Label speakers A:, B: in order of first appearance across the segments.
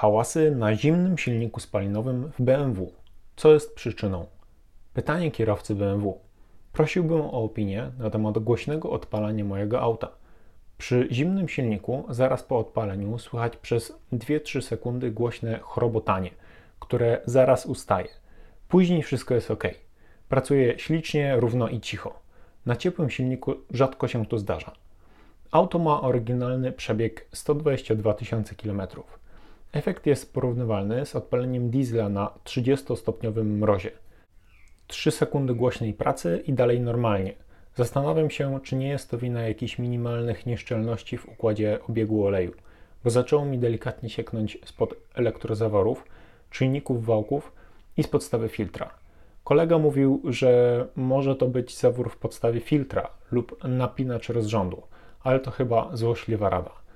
A: Hałasy na zimnym silniku spalinowym w BMW. Co jest przyczyną? Pytanie kierowcy BMW. Prosiłbym o opinię na temat głośnego odpalania mojego auta. Przy zimnym silniku, zaraz po odpaleniu, słychać przez 2-3 sekundy głośne chrobotanie, które zaraz ustaje. Później wszystko jest ok. Pracuje ślicznie, równo i cicho. Na ciepłym silniku rzadko się to zdarza. Auto ma oryginalny przebieg 122 tysiące km. Efekt jest porównywalny z odpaleniem diesla na 30-stopniowym mrozie. 3 sekundy głośnej pracy i dalej normalnie. Zastanawiam się, czy nie jest to wina jakichś minimalnych nieszczelności w układzie obiegu oleju, bo zaczęło mi delikatnie sieknąć spod elektrozaworów, czujników wałków i z podstawy filtra. Kolega mówił, że może to być zawór w podstawie filtra lub napinacz rozrządu, ale to chyba złośliwa rada.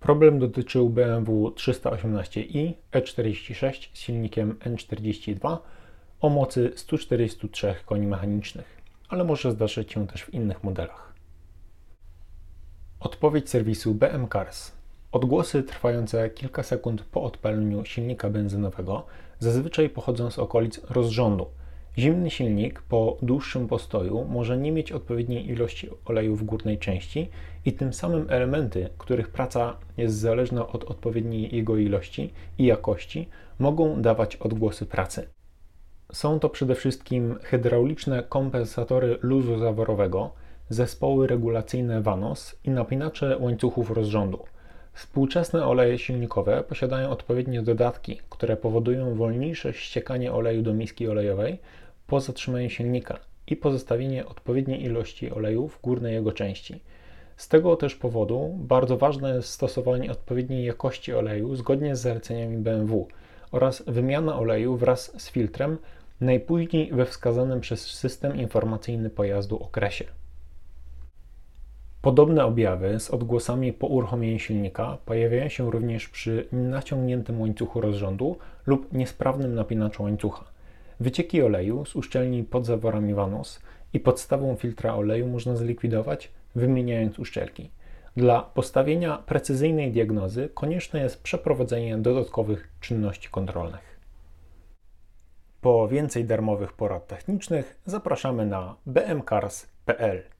A: Problem dotyczył BMW 318i E46 z silnikiem N42 o mocy 143 koni mechanicznych, ale może zdarzyć się też w innych modelach. Odpowiedź serwisu BM Cars. Odgłosy trwające kilka sekund po odpaleniu silnika benzynowego zazwyczaj pochodzą z okolic rozrządu. Zimny silnik po dłuższym postoju może nie mieć odpowiedniej ilości oleju w górnej części i tym samym elementy, których praca jest zależna od odpowiedniej jego ilości i jakości, mogą dawać odgłosy pracy. Są to przede wszystkim hydrauliczne kompensatory luzu zaworowego, zespoły regulacyjne VANOS i napinacze łańcuchów rozrządu. Współczesne oleje silnikowe posiadają odpowiednie dodatki, które powodują wolniejsze ściekanie oleju do miski olejowej po zatrzymaniu silnika i pozostawienie odpowiedniej ilości oleju w górnej jego części. Z tego też powodu bardzo ważne jest stosowanie odpowiedniej jakości oleju zgodnie z zaleceniami BMW oraz wymiana oleju wraz z filtrem najpóźniej we wskazanym przez system informacyjny pojazdu okresie. Podobne objawy z odgłosami po uruchomieniu silnika pojawiają się również przy naciągniętym łańcuchu rozrządu lub niesprawnym napinaczu łańcucha. Wycieki oleju z uszczelni pod zaworami Vanos i podstawą filtra oleju można zlikwidować, wymieniając uszczelki. Dla postawienia precyzyjnej diagnozy konieczne jest przeprowadzenie dodatkowych czynności kontrolnych. Po więcej darmowych porad technicznych zapraszamy na bmcars.pl.